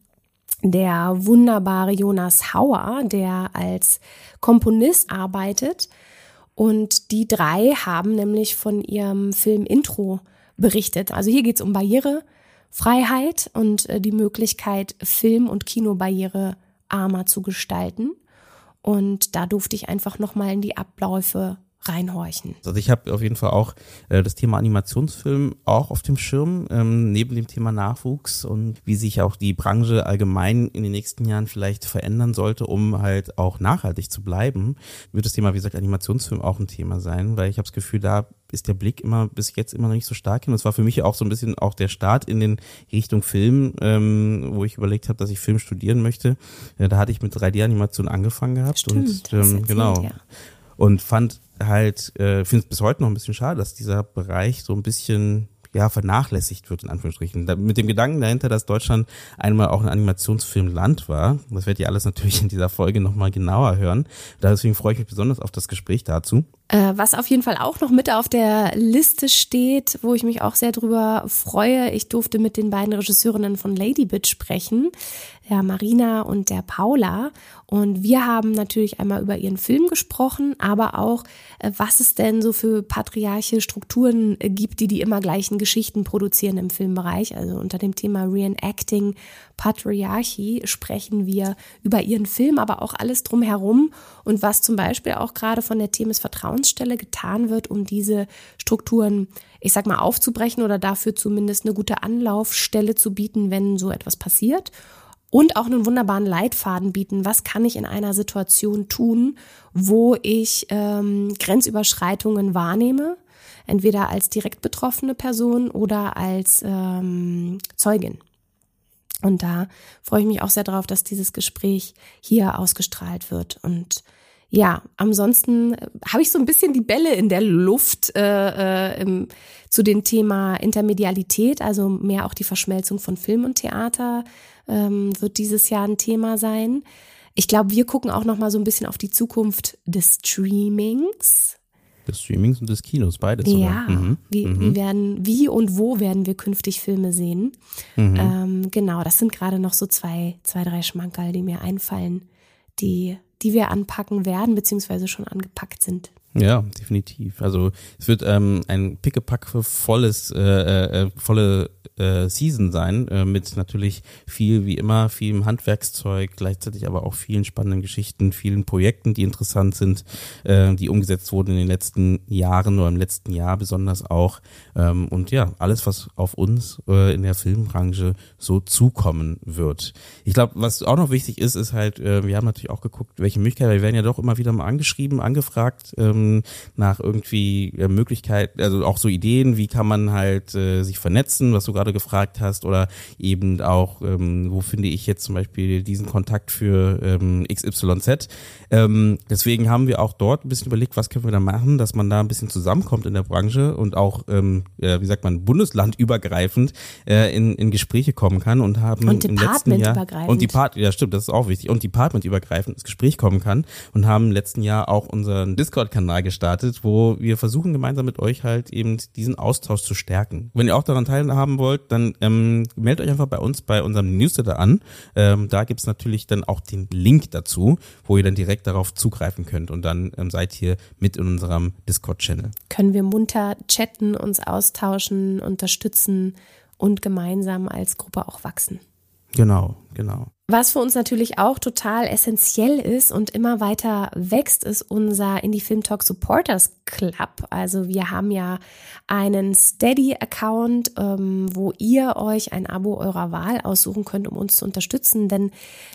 der wunderbare Jonas Hauer, der als Komponist arbeitet. Und die drei haben nämlich von ihrem Film Intro berichtet. Also hier geht es um Barrierefreiheit und äh, die Möglichkeit, Film- und Kinobarriere armer zu gestalten. Und da durfte ich einfach nochmal in die Abläufe reinhorchen. Also ich habe auf jeden Fall auch äh, das Thema Animationsfilm auch auf dem Schirm, ähm, neben dem Thema Nachwuchs und wie sich auch die Branche allgemein in den nächsten Jahren vielleicht verändern sollte, um halt auch nachhaltig zu bleiben, wird das Thema, wie gesagt, Animationsfilm auch ein Thema sein, weil ich habe das Gefühl, da ist der Blick immer bis jetzt immer noch nicht so stark hin. Das war für mich auch so ein bisschen auch der Start in den Richtung Film, ähm, wo ich überlegt habe, dass ich Film studieren möchte. Ja, da hatte ich mit 3D-Animation angefangen gehabt Stimmt, und ähm, genau. Ja. Und fand halt, äh, finde es bis heute noch ein bisschen schade, dass dieser Bereich so ein bisschen ja, vernachlässigt wird, in Anführungsstrichen. Da, mit dem Gedanken dahinter, dass Deutschland einmal auch ein Animationsfilmland war. Das werdet ihr alles natürlich in dieser Folge nochmal genauer hören. Deswegen freue ich mich besonders auf das Gespräch dazu. Äh, was auf jeden Fall auch noch mit auf der Liste steht, wo ich mich auch sehr drüber freue. Ich durfte mit den beiden Regisseurinnen von Lady Bitch sprechen, der Marina und der Paula. Und wir haben natürlich einmal über ihren Film gesprochen, aber auch, äh, was es denn so für patriarche Strukturen äh, gibt, die die immer gleichen Geschichten produzieren im Filmbereich. Also unter dem Thema Reenacting Patriarchy sprechen wir über ihren Film, aber auch alles drumherum und was zum Beispiel auch gerade von der Themis Vertrauen Vertrauensstelle getan wird, um diese Strukturen, ich sag mal, aufzubrechen oder dafür zumindest eine gute Anlaufstelle zu bieten, wenn so etwas passiert. Und auch einen wunderbaren Leitfaden bieten. Was kann ich in einer Situation tun, wo ich ähm, Grenzüberschreitungen wahrnehme? Entweder als direkt betroffene Person oder als ähm, Zeugin. Und da freue ich mich auch sehr darauf, dass dieses Gespräch hier ausgestrahlt wird. Und ja, ansonsten habe ich so ein bisschen die Bälle in der Luft äh, äh, im, zu dem Thema Intermedialität, also mehr auch die Verschmelzung von Film und Theater ähm, wird dieses Jahr ein Thema sein. Ich glaube, wir gucken auch noch mal so ein bisschen auf die Zukunft des Streamings. Des Streamings und des Kinos, beides. Ja, mhm. Wie, mhm. wie, werden, wie und wo werden wir künftig Filme sehen? Mhm. Ähm, genau, das sind gerade noch so zwei, zwei, drei Schmankerl, die mir einfallen, die die wir anpacken werden, beziehungsweise schon angepackt sind. Ja, definitiv. Also es wird ähm, ein Pickepack für volles, äh, äh, volle äh, Season sein, äh, mit natürlich viel, wie immer, vielem Handwerkszeug, gleichzeitig aber auch vielen spannenden Geschichten, vielen Projekten, die interessant sind, äh, die umgesetzt wurden in den letzten Jahren oder im letzten Jahr besonders auch. Ähm, und ja, alles, was auf uns äh, in der Filmbranche so zukommen wird. Ich glaube, was auch noch wichtig ist, ist halt, äh, wir haben natürlich auch geguckt, welche Möglichkeiten, wir werden ja doch immer wieder mal angeschrieben, angefragt ähm, nach irgendwie äh, Möglichkeiten, also auch so Ideen, wie kann man halt äh, sich vernetzen, was du gerade gefragt hast, oder eben auch, ähm, wo finde ich jetzt zum Beispiel diesen Kontakt für ähm, XYZ. Ähm, deswegen haben wir auch dort ein bisschen überlegt, was können wir da machen, dass man da ein bisschen zusammenkommt in der Branche und auch ähm, äh, wie sagt man, bundeslandübergreifend äh, in, in Gespräche kommen kann und haben und im letzten Jahr und die Part, ja stimmt, das ist auch wichtig und departmentübergreifend ins Gespräch kommen kann und haben im letzten Jahr auch unseren Discord-Kanal gestartet, wo wir versuchen gemeinsam mit euch halt eben diesen Austausch zu stärken. Wenn ihr auch daran teilhaben wollt, dann ähm, meldet euch einfach bei uns bei unserem Newsletter an. Ähm, da gibt's natürlich dann auch den Link dazu, wo ihr dann direkt darauf zugreifen könnt und dann ähm, seid ihr mit in unserem Discord-Channel. Können wir munter chatten, uns austauschen, unterstützen und gemeinsam als Gruppe auch wachsen. Genau, genau. Was für uns natürlich auch total essentiell ist und immer weiter wächst, ist unser Indie Film Talk Supporters Club. Also wir haben ja einen Steady-Account, ähm, wo ihr euch ein Abo eurer Wahl aussuchen könnt, um uns zu unterstützen. Denn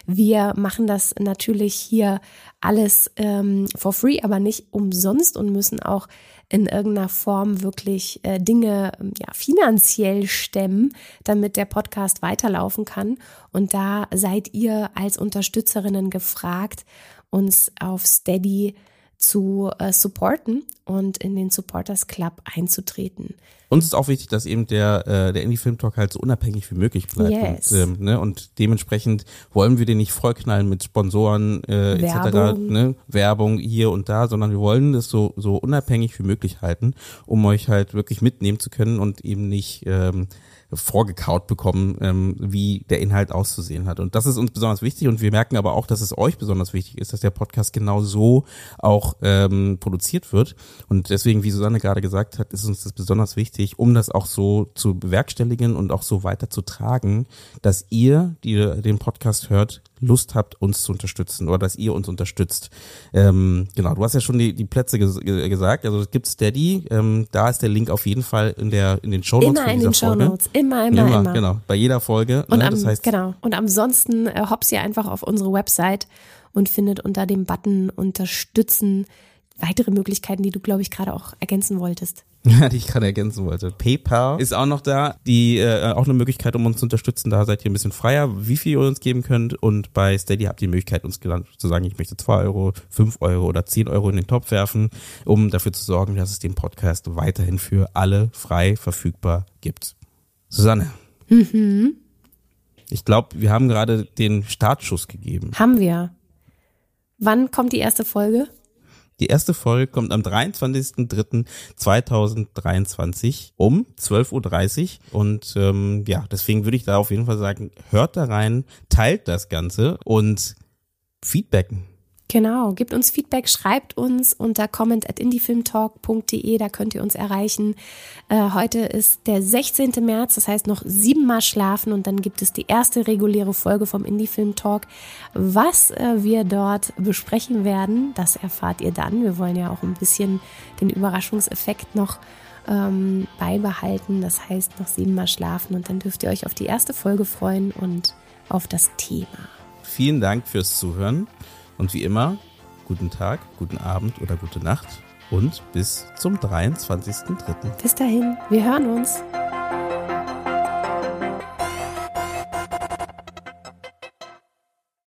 wir machen das natürlich hier alles ähm, for free, aber nicht umsonst und müssen auch in irgendeiner Form wirklich äh, Dinge ja, finanziell stemmen, damit der Podcast weiterlaufen kann. Und da seid ihr als Unterstützerinnen gefragt, uns auf Steady zu äh, supporten und in den Supporters Club einzutreten. Uns ist auch wichtig, dass eben der, äh, der Indie-Film Talk halt so unabhängig wie möglich bleibt. Yes. Und, ähm, ne, und dementsprechend wollen wir den nicht vollknallen mit Sponsoren äh, etc., ne, Werbung hier und da, sondern wir wollen das so, so unabhängig wie möglich halten, um euch halt wirklich mitnehmen zu können und eben nicht ähm, vorgekaut bekommen, ähm, wie der Inhalt auszusehen hat. Und das ist uns besonders wichtig und wir merken aber auch, dass es euch besonders wichtig ist, dass der Podcast genau so auch ähm, produziert wird. Und deswegen, wie Susanne gerade gesagt hat, ist uns das besonders wichtig, um das auch so zu bewerkstelligen und auch so weiter zu tragen, dass ihr, die den Podcast hört, Lust habt, uns zu unterstützen oder dass ihr uns unterstützt. Ähm, genau, du hast ja schon die, die Plätze ges gesagt. Also es gibt Steady, ähm, da ist der Link auf jeden Fall in der in den Show Notes. Immer in den Show Notes, immer, immer, immer, immer. Genau, bei jeder Folge. Und ne? am, das heißt, genau. Und ansonsten äh, hops ihr einfach auf unsere Website und findet unter dem Button Unterstützen weitere Möglichkeiten, die du, glaube ich, gerade auch ergänzen wolltest. die ich gerade ergänzen wollte. PayPal ist auch noch da. Die äh, auch eine Möglichkeit, um uns zu unterstützen. Da seid ihr ein bisschen freier, wie viel ihr uns geben könnt. Und bei Steady habt ihr die Möglichkeit, uns zu sagen, ich möchte zwei Euro, fünf Euro oder zehn Euro in den Topf werfen, um dafür zu sorgen, dass es den Podcast weiterhin für alle frei verfügbar gibt. Susanne. Mhm. Ich glaube, wir haben gerade den Startschuss gegeben. Haben wir. Wann kommt die erste Folge? Die erste Folge kommt am 23.03.2023 um 12.30 Uhr. Und ähm, ja, deswegen würde ich da auf jeden Fall sagen, hört da rein, teilt das Ganze und feedbacken. Genau, gebt uns Feedback, schreibt uns unter comment at indiefilmtalk.de, da könnt ihr uns erreichen. Äh, heute ist der 16. März, das heißt noch siebenmal schlafen und dann gibt es die erste reguläre Folge vom Indiefilm Talk. Was äh, wir dort besprechen werden, das erfahrt ihr dann. Wir wollen ja auch ein bisschen den Überraschungseffekt noch ähm, beibehalten. Das heißt noch siebenmal schlafen und dann dürft ihr euch auf die erste Folge freuen und auf das Thema. Vielen Dank fürs Zuhören. Und wie immer, guten Tag, guten Abend oder gute Nacht und bis zum 23.03. Bis dahin, wir hören uns.